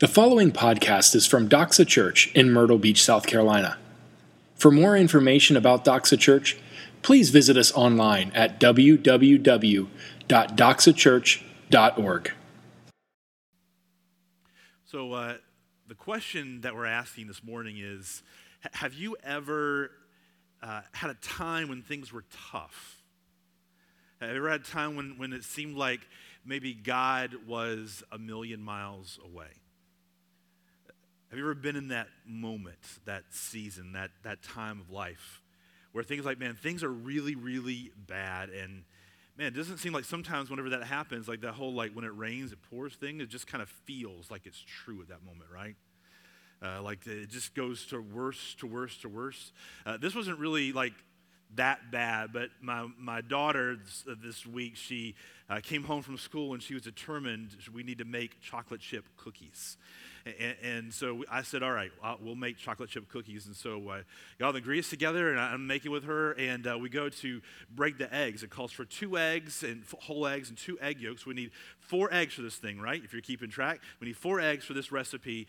The following podcast is from Doxa Church in Myrtle Beach, South Carolina. For more information about Doxa Church, please visit us online at www.doxachurch.org. So, uh, the question that we're asking this morning is Have you ever uh, had a time when things were tough? Have you ever had a time when, when it seemed like maybe God was a million miles away? Have you ever been in that moment, that season, that, that time of life where things like, man, things are really, really bad and man, it doesn't seem like sometimes whenever that happens, like that whole like when it rains, it pours thing, it just kind of feels like it's true at that moment, right? Uh, like it just goes to worse to worse to worse. Uh, this wasn't really like that bad, but my, my daughter this, uh, this week, she uh, came home from school and she was determined we need to make chocolate chip cookies. And, and so I said, all right, we'll make chocolate chip cookies. And so I uh, got all the ingredients together and I'm making with her. And uh, we go to break the eggs. It calls for two eggs and whole eggs and two egg yolks. We need four eggs for this thing, right? If you're keeping track, we need four eggs for this recipe.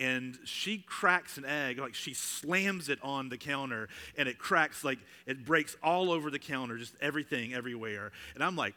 And she cracks an egg, like she slams it on the counter and it cracks, like it breaks all over the counter, just everything everywhere. And I'm like,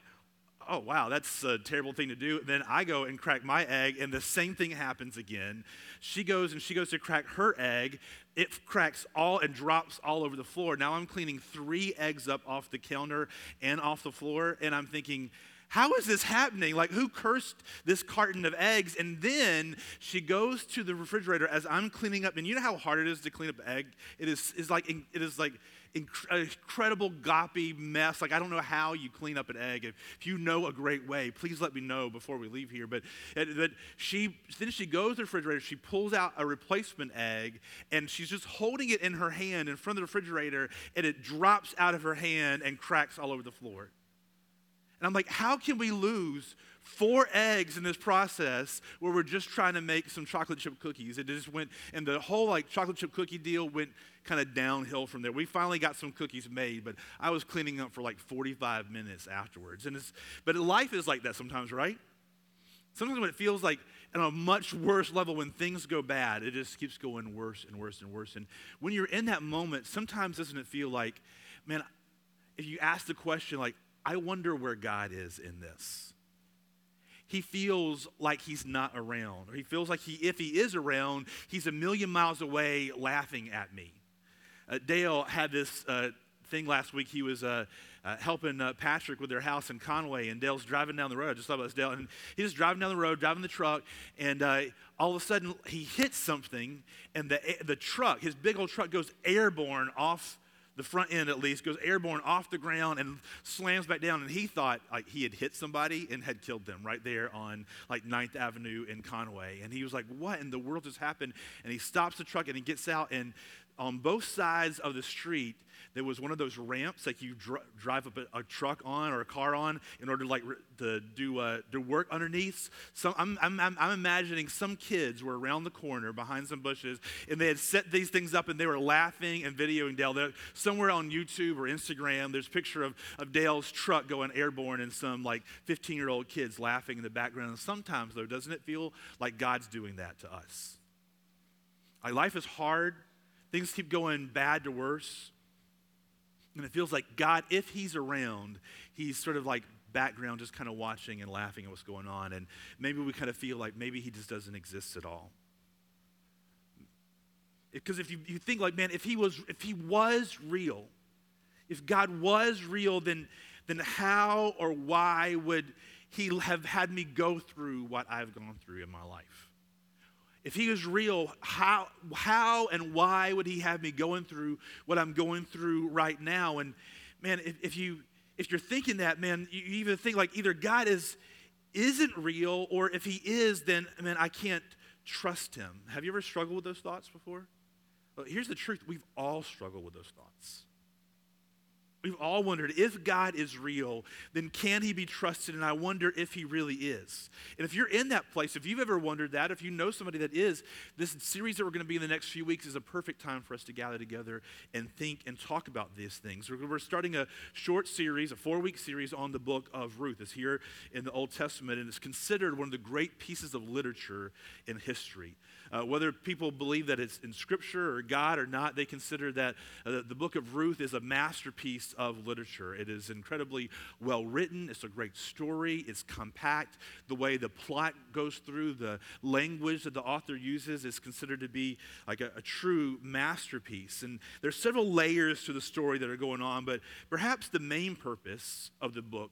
oh, wow, that's a terrible thing to do. Then I go and crack my egg, and the same thing happens again. She goes and she goes to crack her egg. It cracks all and drops all over the floor. Now I'm cleaning three eggs up off the counter and off the floor, and I'm thinking, how is this happening? Like, who cursed this carton of eggs? And then she goes to the refrigerator as I'm cleaning up. And you know how hard it is to clean up egg? It is, is like, it is like incredible goppy mess. Like, I don't know how you clean up an egg. If, if you know a great way, please let me know before we leave here. But, but she, then she goes to the refrigerator, she pulls out a replacement egg, and she's just holding it in her hand in front of the refrigerator, and it drops out of her hand and cracks all over the floor. And I'm like, how can we lose four eggs in this process where we're just trying to make some chocolate chip cookies. It just went, and the whole like chocolate chip cookie deal went kind of downhill from there. We finally got some cookies made, but I was cleaning up for like 45 minutes afterwards. And it's, but life is like that sometimes, right? Sometimes when it feels like on a much worse level, when things go bad, it just keeps going worse and worse and worse. And when you're in that moment, sometimes doesn't it feel like, man, if you ask the question, like, I wonder where God is in this he feels like he's not around. Or he feels like he, if he is around, he's a million miles away laughing at me. Uh, Dale had this uh, thing last week. He was uh, uh helping uh, Patrick with their house in Conway, and Dale's driving down the road. I just thought about this, Dale. And he's just driving down the road, driving the truck, and uh, all of a sudden he hits something, and the, the truck, his big old truck, goes airborne off the front end at least, goes airborne off the ground and slams back down. And he thought like he had hit somebody and had killed them right there on like 9th Avenue in Conway. And he was like, what in the world just happened? And he stops the truck and he gets out and on both sides of the street there was one of those ramps like you dr- drive up a, a, truck on or a car on in order to like to do uh, do work underneath. So I'm, I'm, I'm, I'm imagining some kids were around the corner behind some bushes and they had set these things up and they were laughing and videoing Dale. They're, somewhere on YouTube or Instagram, there's a picture of, of Dale's truck going airborne and some like 15 year old kids laughing in the background. And sometimes though, doesn't it feel like God's doing that to us? Like life is hard. Things keep going bad to worse. And it feels like God, if He's around, He's sort of like background, just kind of watching and laughing at what's going on. And maybe we kind of feel like maybe He just doesn't exist at all. Because if you, you think like, man, if he was if he was real, if God was real, then then how or why would he have had me go through what I've gone through in my life? If he is real, how, how and why would he have me going through what I'm going through right now? And man, if, if you if you're thinking that, man, you even think like either God is isn't real, or if he is, then man, I can't trust him. Have you ever struggled with those thoughts before? Well, here's the truth: we've all struggled with those thoughts. We've all wondered if God is real, then can he be trusted? And I wonder if he really is. And if you're in that place, if you've ever wondered that, if you know somebody that is, this series that we're going to be in the next few weeks is a perfect time for us to gather together and think and talk about these things. We're starting a short series, a four week series on the book of Ruth. It's here in the Old Testament, and it's considered one of the great pieces of literature in history. Uh, whether people believe that it's in Scripture or God or not, they consider that uh, the book of Ruth is a masterpiece of literature. It is incredibly well written, it's a great story, it's compact. The way the plot goes through, the language that the author uses is considered to be like a, a true masterpiece. And there's several layers to the story that are going on, but perhaps the main purpose of the book,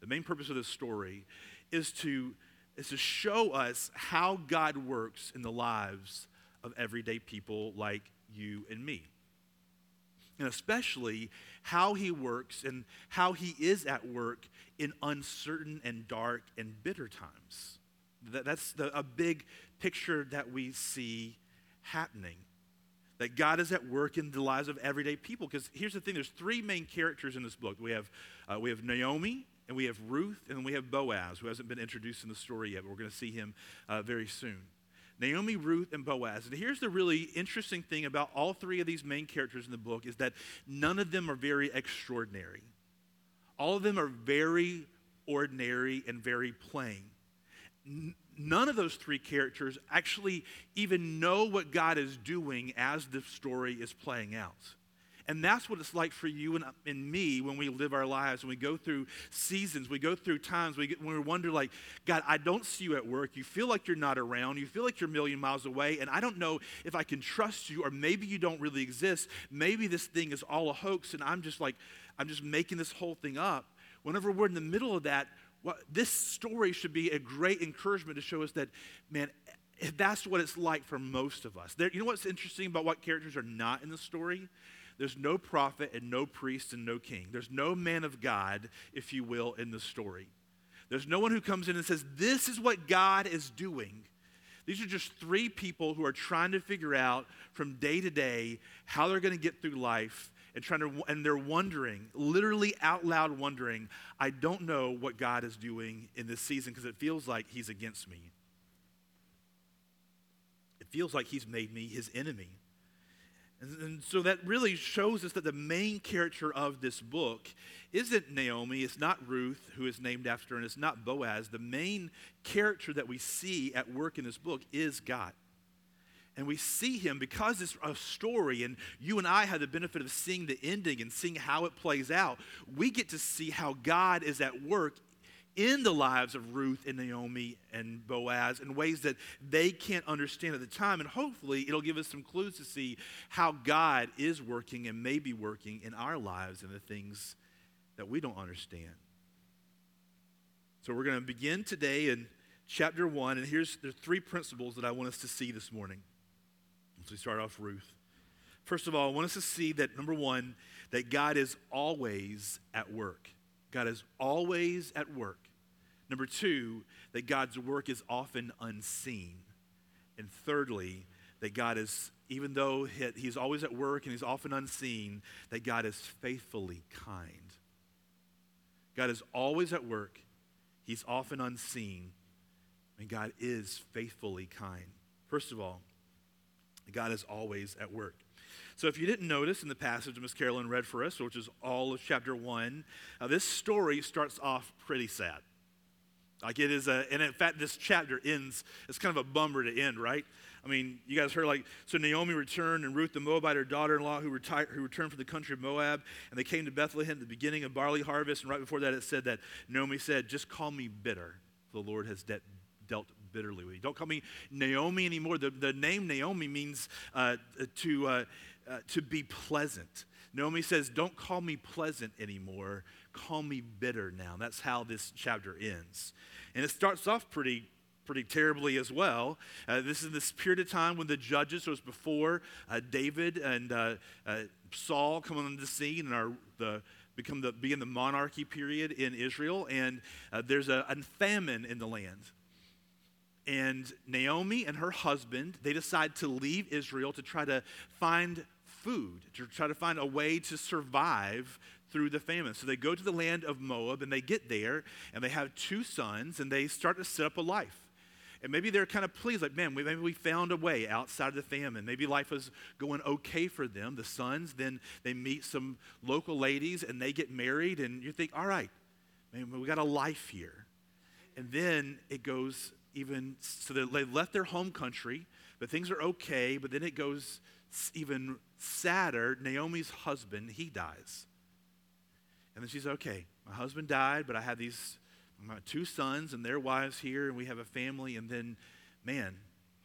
the main purpose of the story, is to is to show us how God works in the lives of everyday people like you and me. And especially how he works and how he is at work in uncertain and dark and bitter times. That, that's the, a big picture that we see happening. That God is at work in the lives of everyday people. Because here's the thing there's three main characters in this book. We have, uh, we have Naomi, and we have Ruth, and we have Boaz, who hasn't been introduced in the story yet, but we're going to see him uh, very soon. Naomi, Ruth, and Boaz. And here's the really interesting thing about all three of these main characters in the book is that none of them are very extraordinary. All of them are very ordinary and very plain. N- none of those three characters actually even know what God is doing as the story is playing out. And that's what it's like for you and, and me when we live our lives, when we go through seasons, we go through times we, get, when we wonder, like, God, I don't see you at work. You feel like you're not around. You feel like you're a million miles away. And I don't know if I can trust you, or maybe you don't really exist. Maybe this thing is all a hoax, and I'm just like, I'm just making this whole thing up. Whenever we're in the middle of that, this story should be a great encouragement to show us that, man, that's what it's like for most of us. There, you know what's interesting about what characters are not in the story? There's no prophet and no priest and no king. There's no man of God, if you will, in the story. There's no one who comes in and says, This is what God is doing. These are just three people who are trying to figure out from day to day how they're going to get through life and trying to and they're wondering, literally out loud wondering, I don't know what God is doing in this season because it feels like he's against me. It feels like he's made me his enemy. And, so that really shows us that the main character of this book isn't Naomi, it's not Ruth, who is named after, and it's not Boaz. The main character that we see at work in this book is God. And we see him because it's a story, and you and I have the benefit of seeing the ending and seeing how it plays out. We get to see how God is at work in the lives of Ruth and Naomi and Boaz in ways that they can't understand at the time. And hopefully, it'll give us some clues to see how God is working and may be working in our lives and the things that we don't understand. So, we're going to begin today in chapter 1. And here's the three principles that I want us to see this morning. As we start off Ruth. First of all, I want us to see that number one, that God is always at work. God is always at work. Number two, that God's work is often unseen. And thirdly, that God is, even though He's always at work and He's often unseen, that God is faithfully kind. God is always at work, He's often unseen, and God is faithfully kind. First of all, God is always at work. So, if you didn't notice in the passage Miss Carolyn read for us, which is all of chapter one, uh, this story starts off pretty sad. Like it is a, and in fact, this chapter ends, it's kind of a bummer to end, right? I mean, you guys heard like, so Naomi returned, and Ruth the Moabite, her daughter in law, who, retired, who returned from the country of Moab, and they came to Bethlehem at the beginning of barley harvest. And right before that, it said that Naomi said, Just call me bitter, the Lord has de- dealt bitterly with you. Don't call me Naomi anymore. The, the name Naomi means uh, to. Uh, uh, to be pleasant. Naomi says, Don't call me pleasant anymore. Call me bitter now. That's how this chapter ends. And it starts off pretty pretty terribly as well. Uh, this is this period of time when the judges, so was before uh, David and uh, uh Saul come on the scene and are the become the begin the monarchy period in Israel, and uh, there's a, a famine in the land. And Naomi and her husband, they decide to leave Israel to try to find food, to try to find a way to survive through the famine. So they go to the land of Moab and they get there and they have two sons and they start to set up a life. And maybe they're kind of pleased, like, man, maybe we found a way outside of the famine. Maybe life was going okay for them. The sons, then they meet some local ladies and they get married, and you think, all right, man, we got a life here. And then it goes even, so they left their home country, but things are okay, but then it goes even sadder. Naomi's husband, he dies. And then she's okay. My husband died, but I had these my two sons and their wives here, and we have a family. And then, man,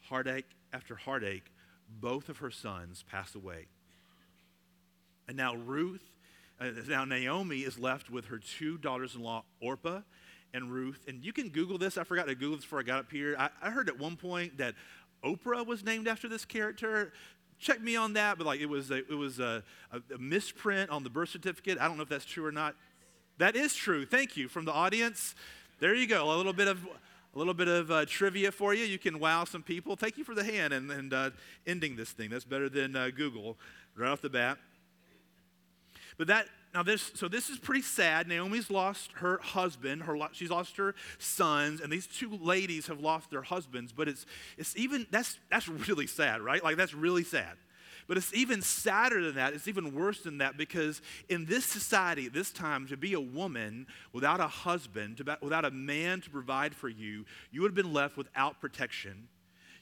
heartache after heartache, both of her sons pass away. And now Ruth, uh, now Naomi is left with her two daughters in law, Orpah and Ruth. And you can Google this. I forgot to Google this before I got up here. I, I heard at one point that Oprah was named after this character check me on that, but like it was a, it was a, a, misprint on the birth certificate. I don't know if that's true or not. That is true. Thank you from the audience. There you go. A little bit of a little bit of uh, trivia for you. You can wow some people. Thank you for the hand and, and uh, ending this thing. That's better than uh, Google right off the bat. But that now this so this is pretty sad. Naomi's lost her husband. Her she's lost her sons, and these two ladies have lost their husbands. But it's it's even that's that's really sad, right? Like that's really sad. But it's even sadder than that. It's even worse than that because in this society at this time, to be a woman without a husband, to, without a man to provide for you, you would have been left without protection.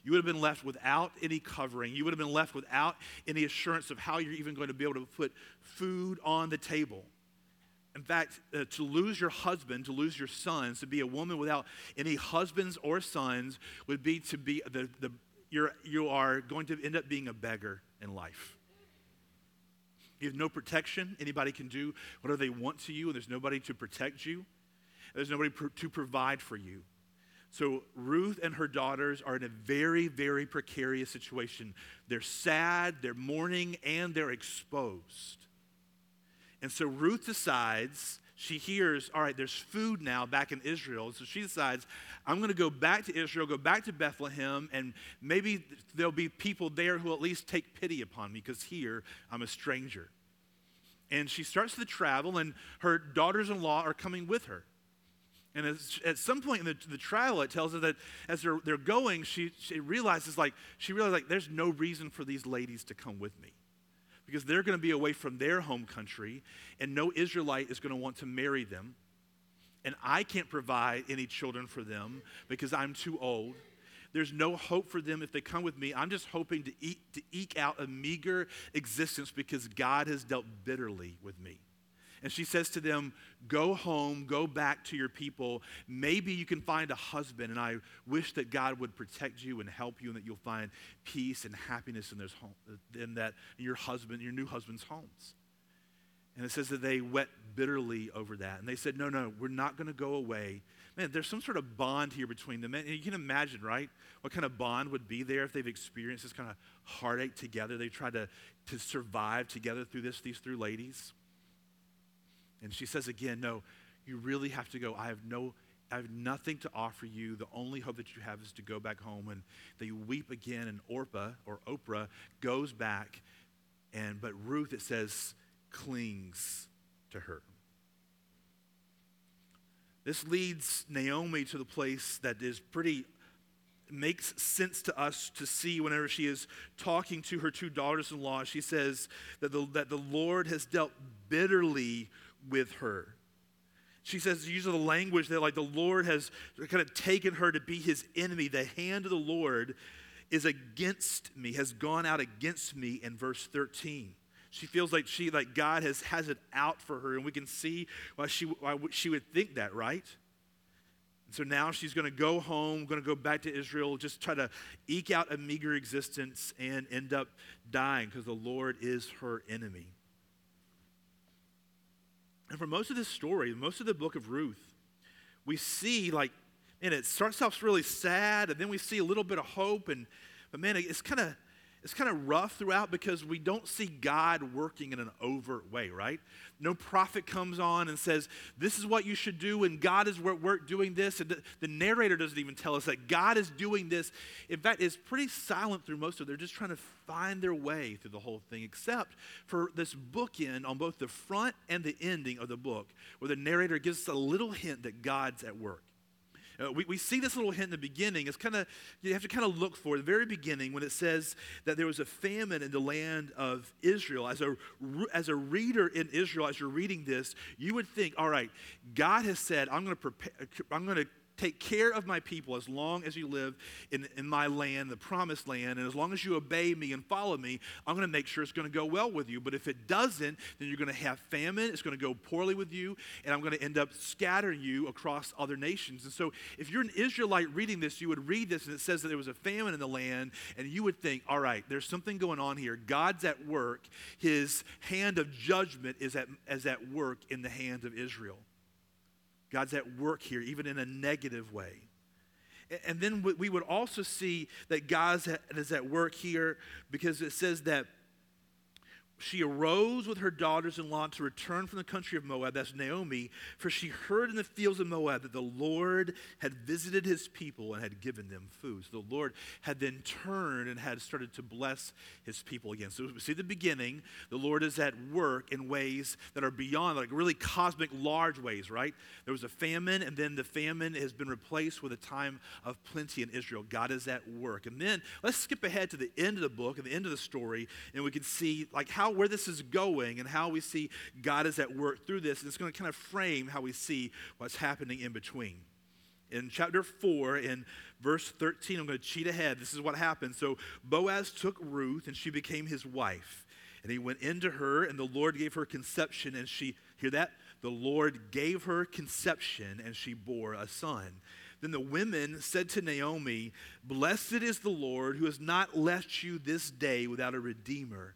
You would have been left without any covering. You would have been left without any assurance of how you're even going to be able to put food on the table. In fact, uh, to lose your husband, to lose your sons, to be a woman without any husbands or sons would be to be the, the you're, you are going to end up being a beggar in life. You have no protection. Anybody can do whatever they want to you, and there's nobody to protect you. There's nobody to provide for you. So Ruth and her daughters are in a very, very precarious situation. They're sad, they're mourning, and they're exposed. And so Ruth decides she hears, all right, there's food now back in Israel. So she decides, I'm going to go back to Israel, go back to Bethlehem, and maybe there'll be people there who at least take pity upon me because here I'm a stranger. And she starts to travel, and her daughters in law are coming with her. And as, at some point in the, the trial, it tells her that as they're, they're going, she, she realizes, like, she realizes, like, there's no reason for these ladies to come with me because they're going to be away from their home country, and no Israelite is going to want to marry them. And I can't provide any children for them because I'm too old. There's no hope for them if they come with me. I'm just hoping to, eat, to eke out a meager existence because God has dealt bitterly with me. And she says to them, Go home, go back to your people. Maybe you can find a husband, and I wish that God would protect you and help you, and that you'll find peace and happiness in, home, in that in your husband, your new husband's homes. And it says that they wept bitterly over that. And they said, No, no, we're not going to go away. Man, there's some sort of bond here between them. And you can imagine, right? What kind of bond would be there if they've experienced this kind of heartache together? They tried to, to survive together through this, these three ladies. And she says again, No, you really have to go. I have no. I have nothing to offer you. The only hope that you have is to go back home. And they weep again. And Orpah or Oprah goes back. And but Ruth, it says, clings to her. This leads Naomi to the place that is pretty makes sense to us to see whenever she is talking to her two daughters in law. She says that the, that the Lord has dealt bitterly with her. She says, uses the language that like the Lord has kind of taken her to be his enemy. The hand of the Lord is against me, has gone out against me in verse 13. She feels like she like God has has it out for her, and we can see why she why she would think that, right? And so now she's going to go home, going to go back to Israel, just try to eke out a meager existence and end up dying because the Lord is her enemy. And for most of this story, most of the book of Ruth, we see like, and it starts off really sad, and then we see a little bit of hope, and but man, it's kind of it's kind of rough throughout because we don't see God working in an overt way, right? No prophet comes on and says, This is what you should do, and God is work, work doing this. And the, narrator doesn't even tell us that God is doing this. In fact, it's pretty silent through most of it. They're just trying to find their way through the whole thing, except for this bookend on both the front and the ending of the book, where the narrator gives us a little hint that God's at work. Uh, we, we see this little hint in the beginning. It's kind of, you have to kind of look for the very beginning when it says that there was a famine in the land of Israel. As a, as a reader in Israel, as you're reading this, you would think, all right, God has said, I'm going to prepare, I'm going to take care of my people as long as you live in, in my land, the promised land, and as long as you obey me and follow me, I'm going to make sure it's going to go well with you. But if it doesn't, then you're going to have famine, it's going to go poorly with you, and I'm going to end up scattering you across other nations. And so if you're an Israelite reading this, you would read this and it says that there was a famine in the land, and you would think, all right, there's something going on here. God's at work. His hand of judgment is at, is at work in the hands of Israel. God's at work here, even in a negative way. And then we would also see that God is at work here because it says that she arose with her daughters in law to return from the country of Moab, that's Naomi, for she heard in the fields of Moab that the Lord had visited his people and had given them food. So the Lord had then turned and had started to bless his people again. So we see the beginning, the Lord is at work in ways that are beyond, like really cosmic, large ways, right? There was a famine, and then the famine has been replaced with a time of plenty in Israel. God is at work. And then let's skip ahead to the end of the book and the end of the story, and we can see like how how where this is going and how we see God is at work through this. And it's going to kind of frame how we see what's happening in between. In chapter 4, in verse 13, I'm going to cheat ahead. This is what happened. So Boaz took Ruth, and she became his wife. And he went into her, and the Lord gave her conception, and she, hear that? The Lord gave her conception, and she bore a son. Then the women said to Naomi, Blessed is the Lord who has not left you this day without a redeemer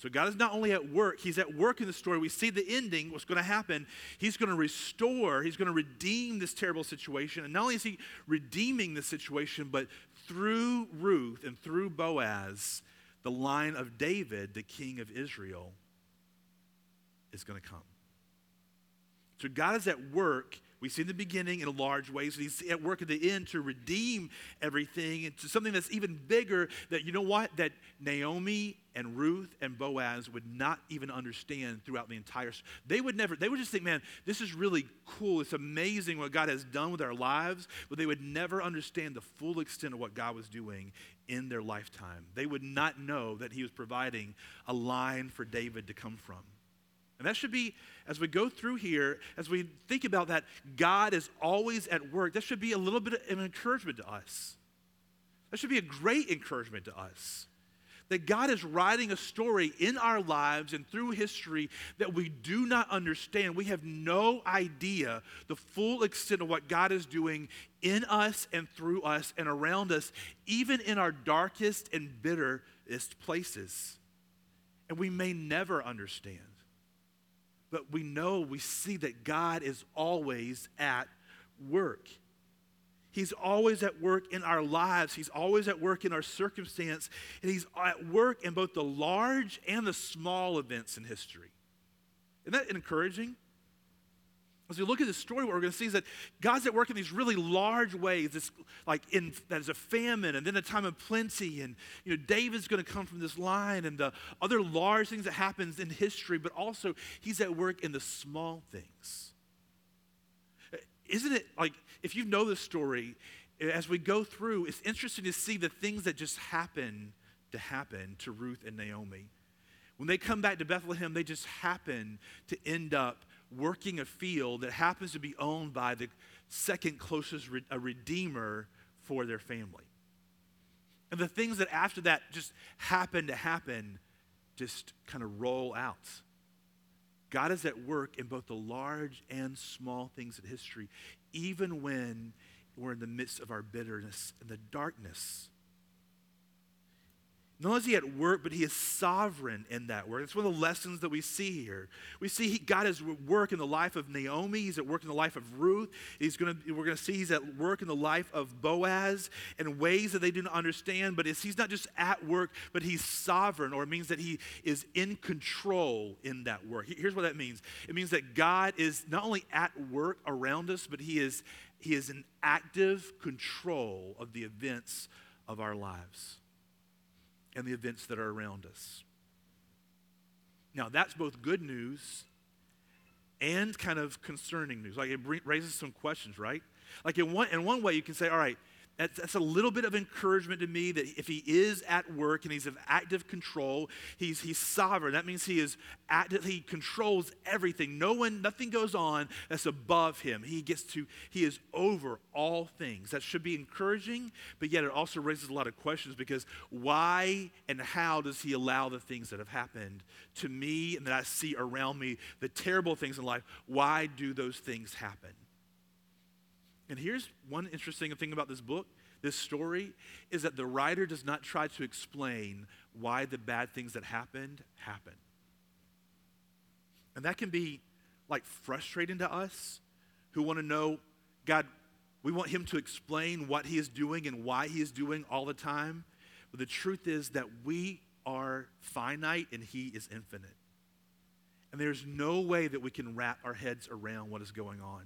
So God is not only at work, He's at work in the story. We see the ending, what's going to happen. He's going to restore, He's going to redeem this terrible situation. And not only is He redeeming the situation, but through Ruth and through Boaz, the line of David, the king of Israel, is going to come. So God is at work we see the beginning in a large ways, and he's at work at the end to redeem everything into something that's even bigger. That you know what? That Naomi and Ruth and Boaz would not even understand throughout the entire. They would never. They would just think, "Man, this is really cool. It's amazing what God has done with our lives," but they would never understand the full extent of what God was doing in their lifetime. They would not know that He was providing a line for David to come from. And that should be, as we go through here, as we think about that, God is always at work. That should be a little bit of an encouragement to us. That should be a great encouragement to us. That God is writing a story in our lives and through history that we do not understand. We have no idea the full extent of what God is doing in us and through us and around us, even in our darkest and bitterest places. And we may never understand. But we know, we see that God is always at work. He's always at work in our lives. He's always at work in our circumstance. And He's at work in both the large and the small events in history. Isn't that encouraging? As we look at this story, what we're going to see is that God's at work in these really large ways. It's like in there's a famine and then a time of plenty, and you know David's going to come from this line, and the other large things that happens in history. But also, He's at work in the small things. Isn't it like if you know the story, as we go through, it's interesting to see the things that just happen to happen to Ruth and Naomi. When they come back to Bethlehem, they just happen to end up working a field that happens to be owned by the second closest re- a redeemer for their family. And the things that after that just happen to happen just kind of roll out. God is at work in both the large and small things in history, even when we're in the midst of our bitterness and the darkness. Not only is he at work, but he is sovereign in that work. That's one of the lessons that we see here. We see he, God is at work in the life of Naomi. He's at work in the life of Ruth. He's gonna, we're going to see he's at work in the life of Boaz in ways that they didn't understand. But he's not just at work, but he's sovereign, or it means that he is in control in that work. Here's what that means it means that God is not only at work around us, but he is, he is in active control of the events of our lives and the events that are around us. Now, that's both good news and kind of concerning news. Like it raises some questions, right? Like in one, in one way, you can say, all right, that's, that's, a little bit of encouragement to me that if he is at work and he's of active control, he's, he's sovereign. That means he is active, he controls everything. No one, nothing goes on that's above him. He gets to, he is over all things. That should be encouraging, but yet it also raises a lot of questions because why and how does he allow the things that have happened to me and that I see around me, the terrible things in life? Why do those things happen? And here's one interesting thing about this book, this story, is that the writer does not try to explain why the bad things that happened happened. And that can be like frustrating to us who want to know, God, we want Him to explain what He is doing and why He is doing all the time. But the truth is that we are finite and He is infinite. And there's no way that we can wrap our heads around what is going on.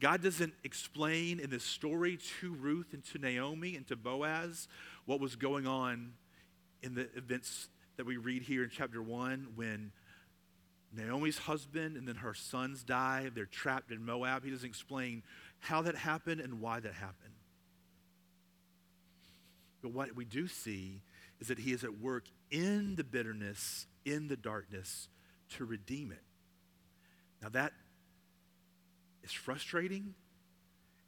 God doesn't explain in this story to Ruth and to Naomi and to Boaz what was going on in the events that we read here in chapter 1 when Naomi's husband and then her sons die. They're trapped in Moab. He doesn't explain how that happened and why that happened. But what we do see is that he is at work in the bitterness, in the darkness, to redeem it. Now, that is frustrating,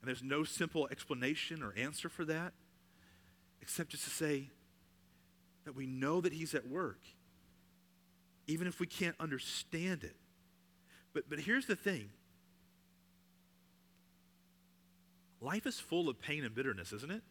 and there's no simple explanation or answer for that, except just to say that we know that He's at work, even if we can't understand it. But, but here's the thing life is full of pain and bitterness, isn't it?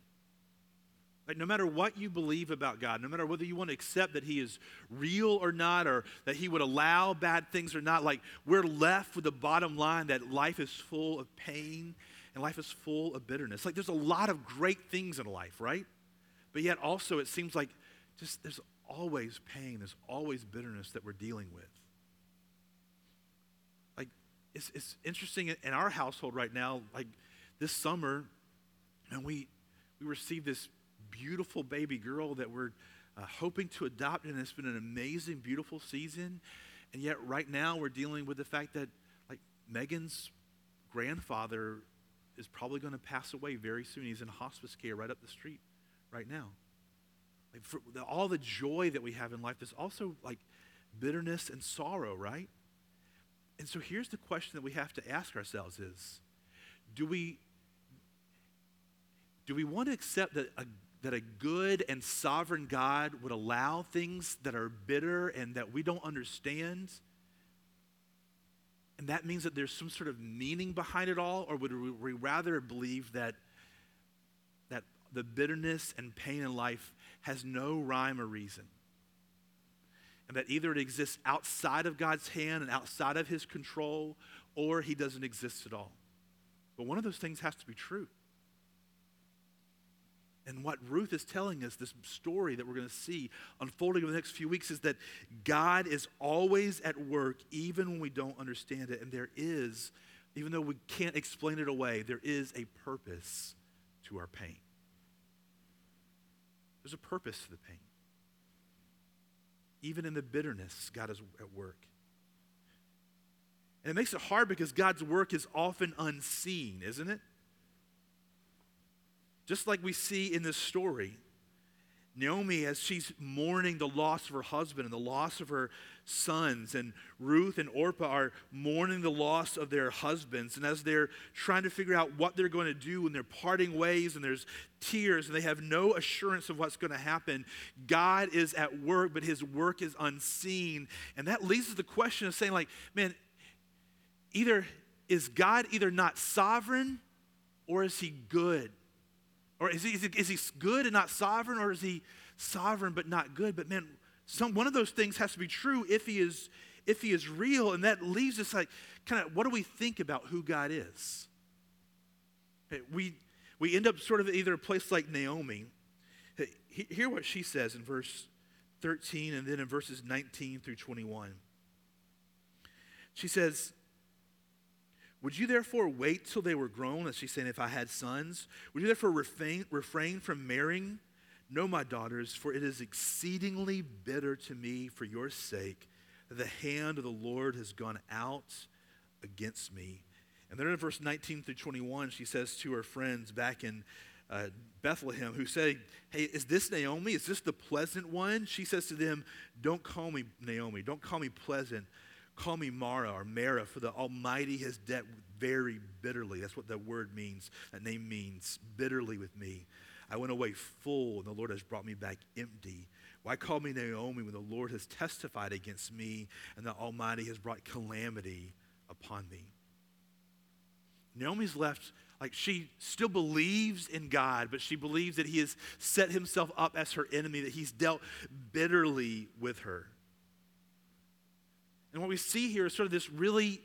No matter what you believe about God, no matter whether you want to accept that He is real or not, or that He would allow bad things or not, like, we're left with the bottom line that life is full of pain and life is full of bitterness. Like, there's a lot of great things in life, right? But yet, also, it seems like just there's always pain, there's always bitterness that we're dealing with. Like, it's, it's interesting in our household right now, like, this summer, and we, we received this beautiful baby girl that we're uh, hoping to adopt, and it's been an amazing, beautiful season. And yet, right now, we're dealing with the fact that, like, Megan's grandfather is probably going to pass away very soon. He's in hospice care right up the street right now. Like, the, all the joy that we have in life, there's also, like, bitterness and sorrow, right? And so here's the question that we have to ask ourselves is, do we do we want to accept that a that a good and sovereign God would allow things that are bitter and that we don't understand? And that means that there's some sort of meaning behind it all? Or would we rather believe that, that the bitterness and pain in life has no rhyme or reason? And that either it exists outside of God's hand and outside of his control, or he doesn't exist at all. But one of those things has to be true. And what Ruth is telling us, this story that we're going to see unfolding over the next few weeks, is that God is always at work, even when we don't understand it. And there is, even though we can't explain it away, there is a purpose to our pain. There's a purpose to the pain. Even in the bitterness, God is at work. And it makes it hard because God's work is often unseen, isn't it? Just like we see in this story, Naomi, as she's mourning the loss of her husband and the loss of her sons, and Ruth and Orpah are mourning the loss of their husbands, and as they're trying to figure out what they're going to do, and they're parting ways, and there's tears, and they have no assurance of what's going to happen, God is at work, but his work is unseen. And that leads to the question of saying, like, man, either is God either not sovereign or is he good? Or is he, is he, is he good and not sovereign, or is he sovereign but not good? But man, some, one of those things has to be true if he is if he is real, and that leaves us like kind of what do we think about who God is? We we end up sort of either a place like Naomi. Hear what she says in verse 13 and then in verses 19 through 21. She says, would you therefore wait till they were grown, as she's saying, if I had sons? Would you therefore refrain, refrain from marrying? No, my daughters, for it is exceedingly bitter to me for your sake that the hand of the Lord has gone out against me. And then in verse 19 through 21, she says to her friends back in uh, Bethlehem who say, Hey, is this Naomi? Is this the pleasant one? She says to them, Don't call me Naomi. Don't call me pleasant. Call me Mara or Mara, for the Almighty has dealt very bitterly. That's what that word means. That name means bitterly with me. I went away full, and the Lord has brought me back empty. Why call me Naomi when the Lord has testified against me and the Almighty has brought calamity upon me? Naomi's left like she still believes in God, but she believes that He has set Himself up as her enemy, that He's dealt bitterly with her. And what we see here is sort of this really,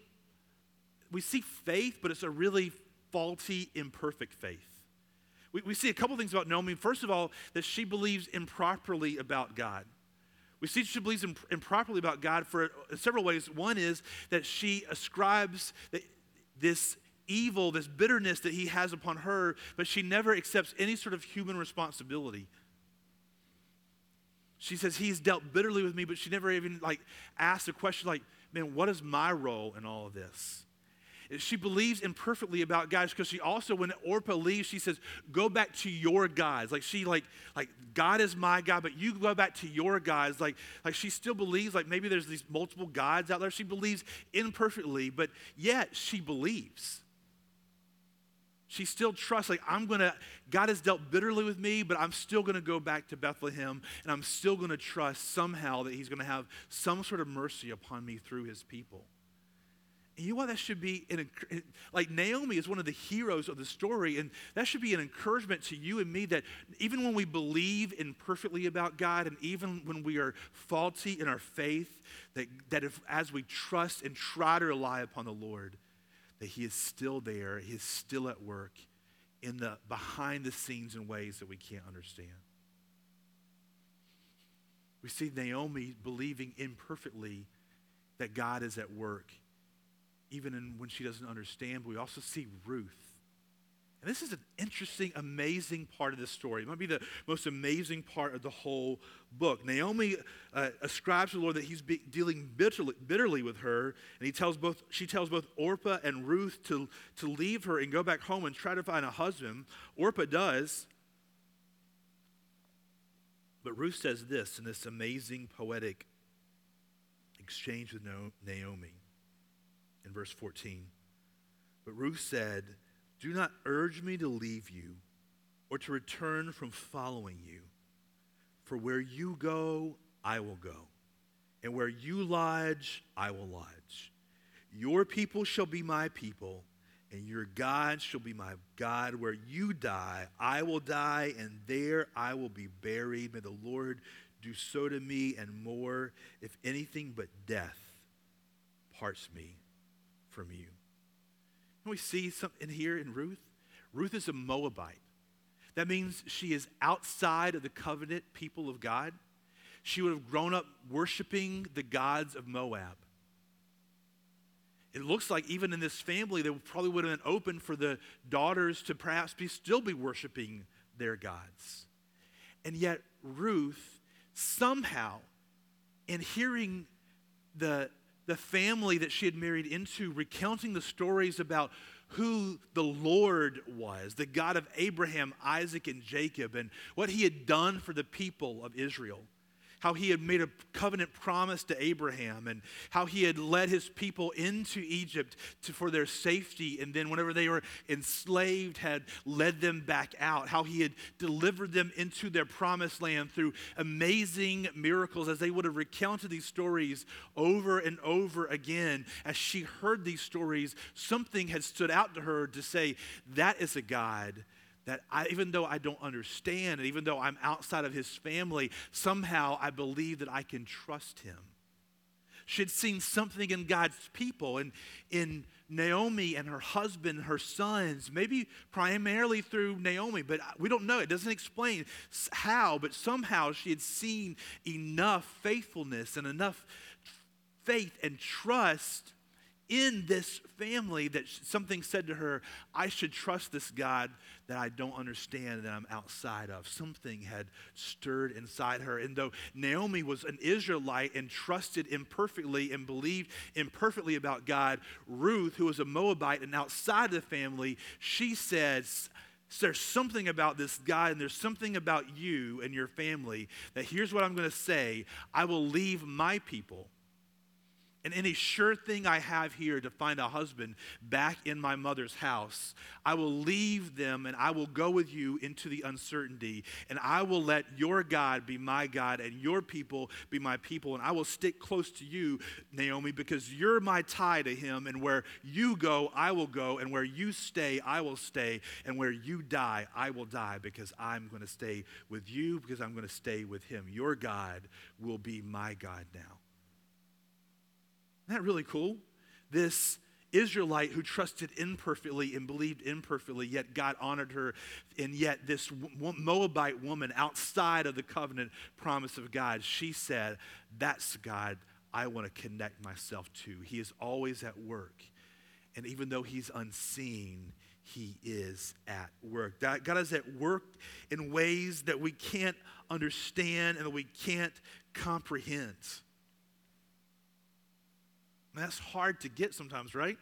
we see faith, but it's a really faulty, imperfect faith. We, we see a couple things about Naomi. First of all, that she believes improperly about God. We see she believes improperly about God for several ways. One is that she ascribes this evil, this bitterness that he has upon her, but she never accepts any sort of human responsibility she says he's dealt bitterly with me, but she never even like asked a question like, man, what is my role in all of this? She believes imperfectly about guys because she also, when Orpah leaves, she says, "Go back to your guys." Like she, like, like God is my God, but you go back to your guys. Like, like she still believes, like maybe there's these multiple gods out there. She believes imperfectly, but yet she believes. She still trusts, like, I'm going to, God has dealt bitterly with me, but I'm still going to go back to Bethlehem and I'm still going to trust somehow that He's going to have some sort of mercy upon me through His people. And you know what? That should be, an, like Naomi is one of the heroes of the story, and that should be an encouragement to you and me that even when we believe imperfectly about God, and even when we are faulty in our faith, that, that if, as we trust and try to rely upon the Lord, that He is still there, He is still at work in the behind the scenes in ways that we can't understand. We see Naomi believing imperfectly that God is at work, even in, when she doesn't understand. But we also see Ruth and this is an interesting, amazing part of this story. It might be the most amazing part of the whole book. Naomi uh, ascribes to the Lord that he's dealing bitterly, bitterly with her, and he tells both, she tells both Orpah and Ruth to, to leave her and go back home and try to find a husband. Orpah does. But Ruth says this in this amazing poetic exchange with Naomi in verse 14. But Ruth said, do not urge me to leave you or to return from following you. For where you go, I will go, and where you lodge, I will lodge. Your people shall be my people, and your God shall be my God. Where you die, I will die, and there I will be buried. May the Lord do so to me and more, if anything but death parts me from you. And we see something here in Ruth. Ruth is a Moabite. That means she is outside of the covenant people of God. She would have grown up worshiping the gods of Moab. It looks like even in this family, they probably would have been open for the daughters to perhaps be, still be worshiping their gods. And yet, Ruth, somehow, in hearing the the family that she had married into, recounting the stories about who the Lord was, the God of Abraham, Isaac, and Jacob, and what he had done for the people of Israel how he had made a covenant promise to Abraham and how he had led his people into Egypt to, for their safety. And then, whenever they were enslaved, had led them back out. How he had delivered them into their promised land through amazing miracles as they would have recounted these stories over and over again. As she heard these stories, something had stood out to her to say, That is a God that I, even though I don't understand, and even though I'm outside of his family, somehow I believe that I can trust him. She had seen something in God's people and in Naomi and her husband, her sons, maybe primarily through Naomi, but we don't know. It doesn't explain how, but somehow she had seen enough faithfulness and enough faith and trust in this family that something said to her, I should trust this God that I don't understand, that I'm outside of. Something had stirred inside her. And though Naomi was an Israelite and trusted imperfectly and believed imperfectly about God, Ruth, who was a Moabite and outside of the family, she says, there's something about this guy and there's something about you and your family that here's what I'm going to say I will leave my people and any sure thing I have here to find a husband back in my mother's house, I will leave them and I will go with you into the uncertainty. And I will let your God be my God and your people be my people. And I will stick close to you, Naomi, because you're my tie to him. And where you go, I will go. And where you stay, I will stay. And where you die, I will die because I'm going to stay with you, because I'm going to stay with him. Your God will be my God now. Isn't that really cool? This Israelite who trusted imperfectly and believed imperfectly, yet God honored her. And yet, this Moabite woman outside of the covenant promise of God, she said, That's God I want to connect myself to. He is always at work. And even though he's unseen, he is at work. God is at work in ways that we can't understand and that we can't comprehend. That's hard to get sometimes, right?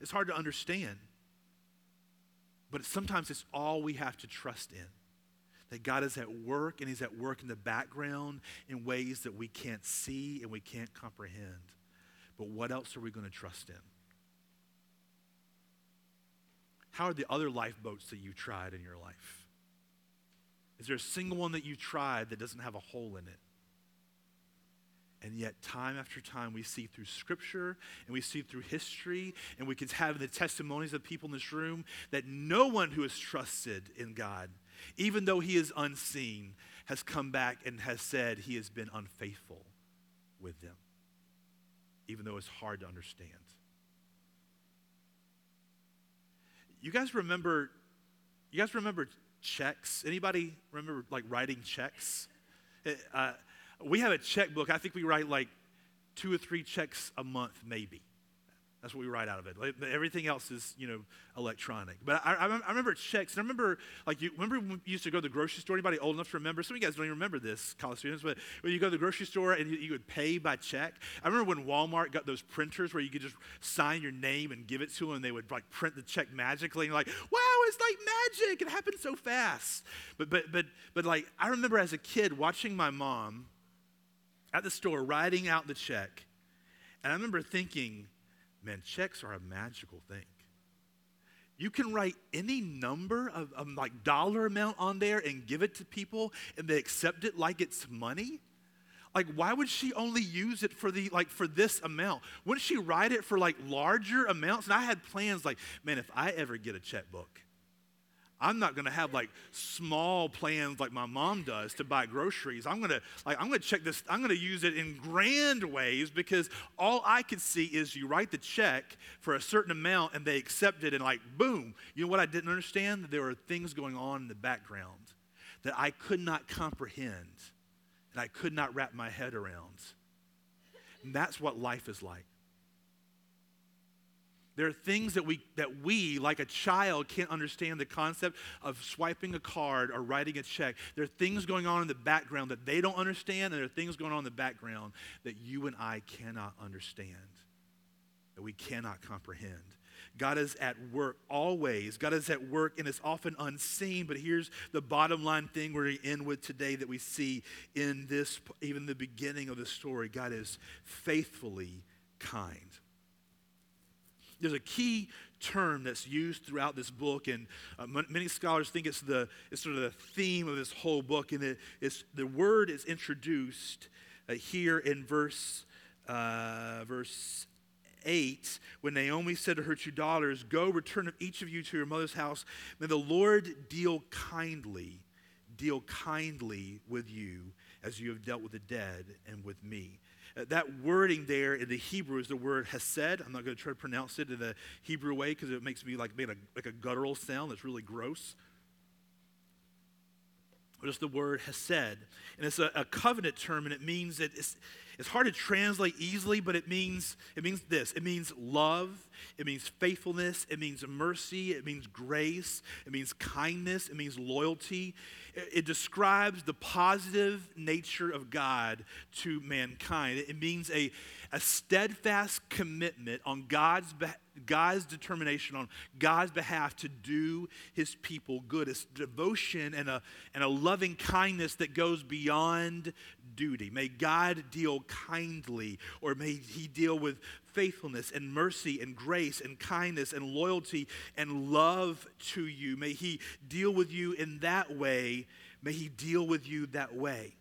It's hard to understand. But sometimes it's all we have to trust in. That God is at work and He's at work in the background in ways that we can't see and we can't comprehend. But what else are we going to trust in? How are the other lifeboats that you've tried in your life? Is there a single one that you've tried that doesn't have a hole in it? And yet, time after time, we see through Scripture and we see through history, and we can have the testimonies of people in this room that no one who has trusted in God, even though he is unseen, has come back and has said he has been unfaithful with them, even though it's hard to understand. You guys remember? You guys remember checks? Anybody remember like writing checks? Uh, we have a checkbook. I think we write like two or three checks a month, maybe. That's what we write out of it. Everything else is, you know, electronic. But I, I, I remember checks. And I remember, like, you remember when you used to go to the grocery store? Anybody old enough to remember? Some of you guys don't even remember this, college students. But when you go to the grocery store and you, you would pay by check. I remember when Walmart got those printers where you could just sign your name and give it to them, and they would like print the check magically. And like, wow, it's like magic. It happened so fast. But but but but like, I remember as a kid watching my mom at the store writing out the check. And I remember thinking, man, checks are a magical thing. You can write any number of, of, like dollar amount on there and give it to people and they accept it like it's money. Like, why would she only use it for the like for this amount? Wouldn't she write it for like larger amounts? And I had plans like, man, if I ever get a checkbook, I'm not going to have like small plans like my mom does to buy groceries. I'm going to like I'm going to check this. I'm going to use it in grand ways because all I could see is you write the check for a certain amount and they accept it and like boom. You know what I didn't understand? There were things going on in the background that I could not comprehend and I could not wrap my head around. And that's what life is like. There are things that we, that we, like a child, can't understand the concept of swiping a card or writing a check. There are things going on in the background that they don't understand, and there are things going on in the background that you and I cannot understand, that we cannot comprehend. God is at work always. God is at work and it's often unseen. But here's the bottom line thing we're going to end with today that we see in this, even the beginning of the story. God is faithfully kind. There's a key term that's used throughout this book, and uh, many scholars think it's the it's sort of the theme of this whole book. And it, it's the word is introduced uh, here in verse uh, verse 8, when Naomi said to her two daughters, Go, return each of you to your mother's house. May the Lord deal kindly, deal kindly with you as you have dealt with the dead and with me. That wording there in the Hebrew is the word hesed. I'm not going to try to pronounce it in the Hebrew way because it makes me like, make a, like a guttural sound that's really gross. But it's the word hesed. And it's a, a covenant term, and it means that it's, it's hard to translate easily, but it means it means this. It means love, it means faithfulness, it means mercy, it means grace, it means kindness, it means loyalty. It, it describes the positive nature of God to mankind. It, it means a, a steadfast commitment on God's behalf God's determination on God's behalf to do his people good. It's devotion and a, and a loving kindness that goes beyond duty. May God deal kindly, or may he deal with faithfulness and mercy and grace and kindness and loyalty and love to you. May he deal with you in that way. May he deal with you that way.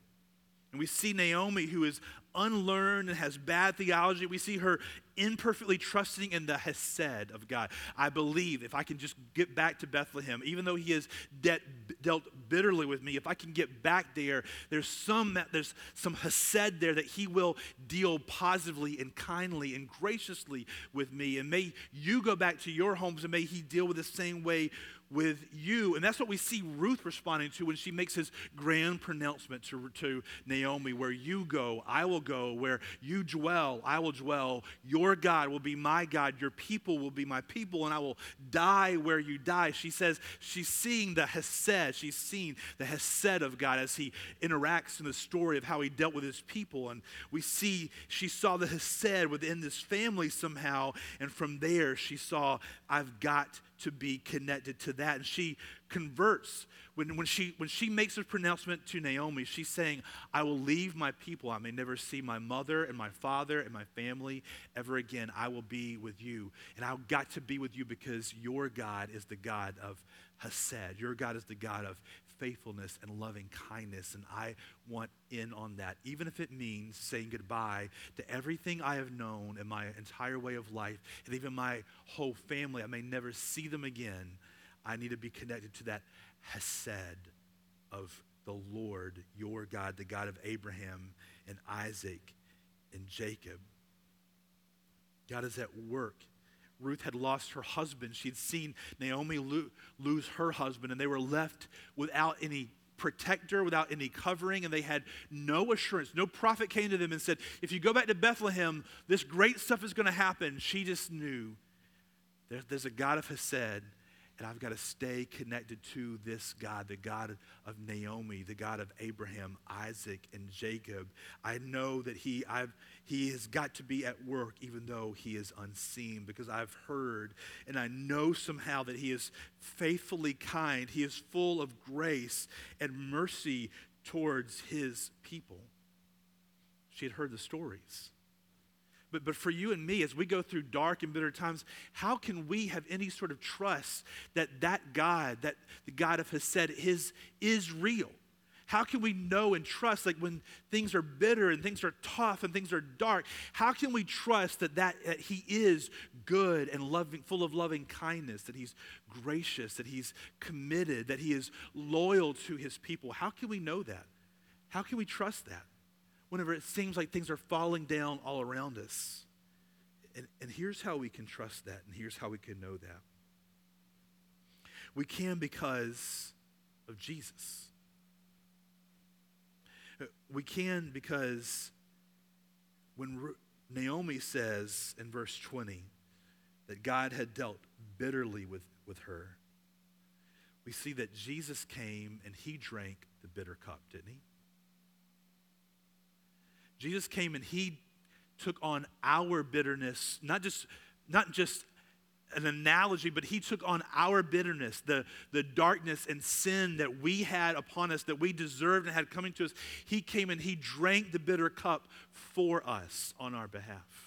And we see Naomi, who is unlearned and has bad theology. We see her imperfectly trusting in the Hesed of God. I believe if I can just get back to Bethlehem, even though He has de- dealt bitterly with me, if I can get back there, there's some there's some Hesed there that He will deal positively and kindly and graciously with me. And may you go back to your homes and may He deal with the same way with you. And that's what we see Ruth responding to when she makes his grand pronouncement to, to Naomi where you go, I will go. Where you dwell, I will dwell. Your God will be my God. Your people will be my people, and I will die where you die. She says she's seeing the Hesed. She's seeing the Hesed of God as he interacts in the story of how he dealt with his people. And we see she saw the Hesed within this family somehow. And from there, she saw, I've got to be connected to that. And she converts. When, when, she, when she makes this pronouncement to Naomi, she's saying, I will leave my people. I may never see my mother and my father and my family ever again. I will be with you. And I've got to be with you because your God is the God of Hesed. Your God is the God of faithfulness and loving kindness. And I want in on that, even if it means saying goodbye to everything I have known in my entire way of life and even my whole family. I may never see them again. I need to be connected to that Hesed of the Lord, your God, the God of Abraham and Isaac and Jacob. God is at work Ruth had lost her husband. She'd seen Naomi lo- lose her husband, and they were left without any protector, without any covering, and they had no assurance. No prophet came to them and said, If you go back to Bethlehem, this great stuff is going to happen. She just knew there, there's a God of Hesed and I've got to stay connected to this God, the God of Naomi, the God of Abraham, Isaac, and Jacob. I know that he, I've, he has got to be at work even though he is unseen because I've heard and I know somehow that he is faithfully kind. He is full of grace and mercy towards his people. She had heard the stories. But, but for you and me, as we go through dark and bitter times, how can we have any sort of trust that that God, that the God of Hesed, is, is real? How can we know and trust, like when things are bitter and things are tough and things are dark, how can we trust that, that, that He is good and loving, full of loving kindness, that He's gracious, that He's committed, that He is loyal to His people? How can we know that? How can we trust that? Whenever it seems like things are falling down all around us. And, and here's how we can trust that, and here's how we can know that. We can because of Jesus. We can because when Naomi says in verse 20 that God had dealt bitterly with, with her, we see that Jesus came and he drank the bitter cup, didn't he? Jesus came and he took on our bitterness, not just, not just an analogy, but he took on our bitterness, the, the darkness and sin that we had upon us, that we deserved and had coming to us. He came and he drank the bitter cup for us on our behalf.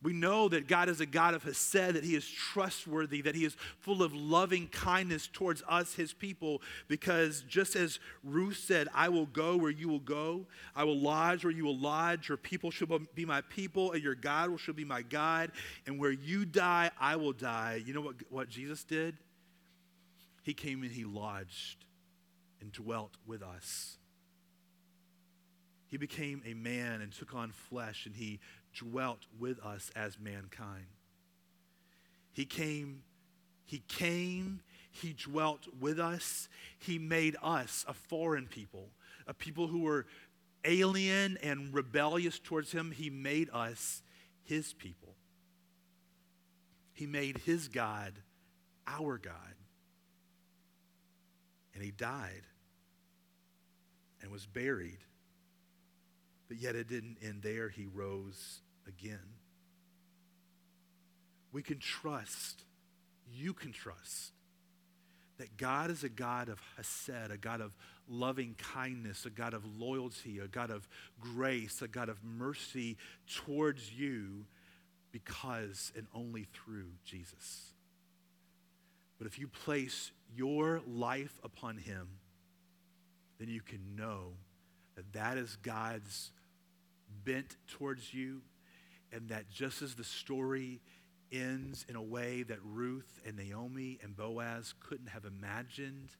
We know that God is a God of Hesed, that He is trustworthy, that He is full of loving kindness towards us, His people, because just as Ruth said, I will go where you will go, I will lodge where you will lodge, your people shall be my people, and your God shall be my God, and where you die, I will die. You know what, what Jesus did? He came and He lodged and dwelt with us. He became a man and took on flesh, and He dwelt with us as mankind. He came, he came, he dwelt with us. He made us a foreign people, a people who were alien and rebellious towards him. He made us his people. He made his God our God. And he died and was buried. But yet it didn't end there. He rose again. We can trust, you can trust, that God is a God of Hesed, a God of loving kindness, a God of loyalty, a God of grace, a God of mercy towards you because and only through Jesus. But if you place your life upon Him, then you can know that that is God's bent towards you and that just as the story ends in a way that Ruth and Naomi and Boaz couldn't have imagined,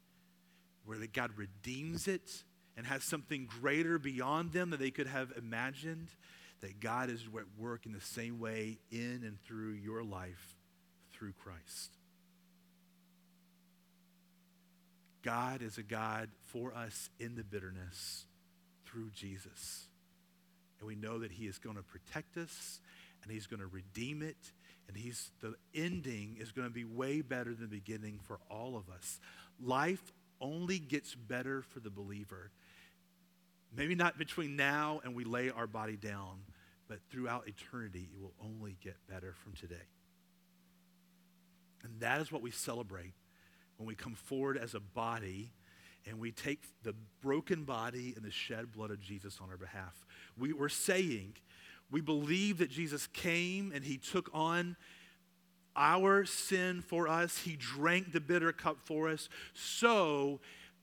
where that God redeems it and has something greater beyond them that they could have imagined, that God is at work in the same way in and through your life through Christ. God is a God for us in the bitterness through Jesus. And we know that He is going to protect us and He's going to redeem it. And he's, the ending is going to be way better than the beginning for all of us. Life only gets better for the believer. Maybe not between now and we lay our body down, but throughout eternity, it will only get better from today. And that is what we celebrate when we come forward as a body and we take the broken body and the shed blood of Jesus on our behalf. We, we're saying, we believe that Jesus came and he took on our sin for us. He drank the bitter cup for us. So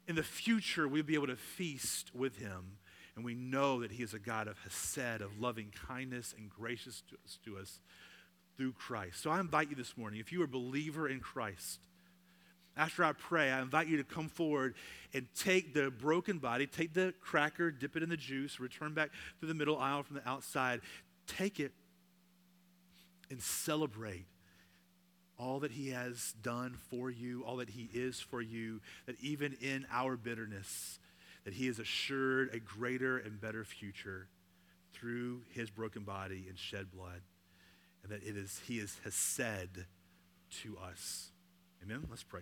in the future, we'll be able to feast with him. And we know that he is a God of Hesed, of loving kindness and gracious to us, to us through Christ. So I invite you this morning, if you are a believer in Christ, after I pray, I invite you to come forward and take the broken body, take the cracker, dip it in the juice, return back to the middle aisle from the outside. Take it and celebrate all that He has done for you, all that He is for you, that even in our bitterness, that He has assured a greater and better future through His broken body and shed blood, and that it is He is, Hesed to us. Amen. Let's pray.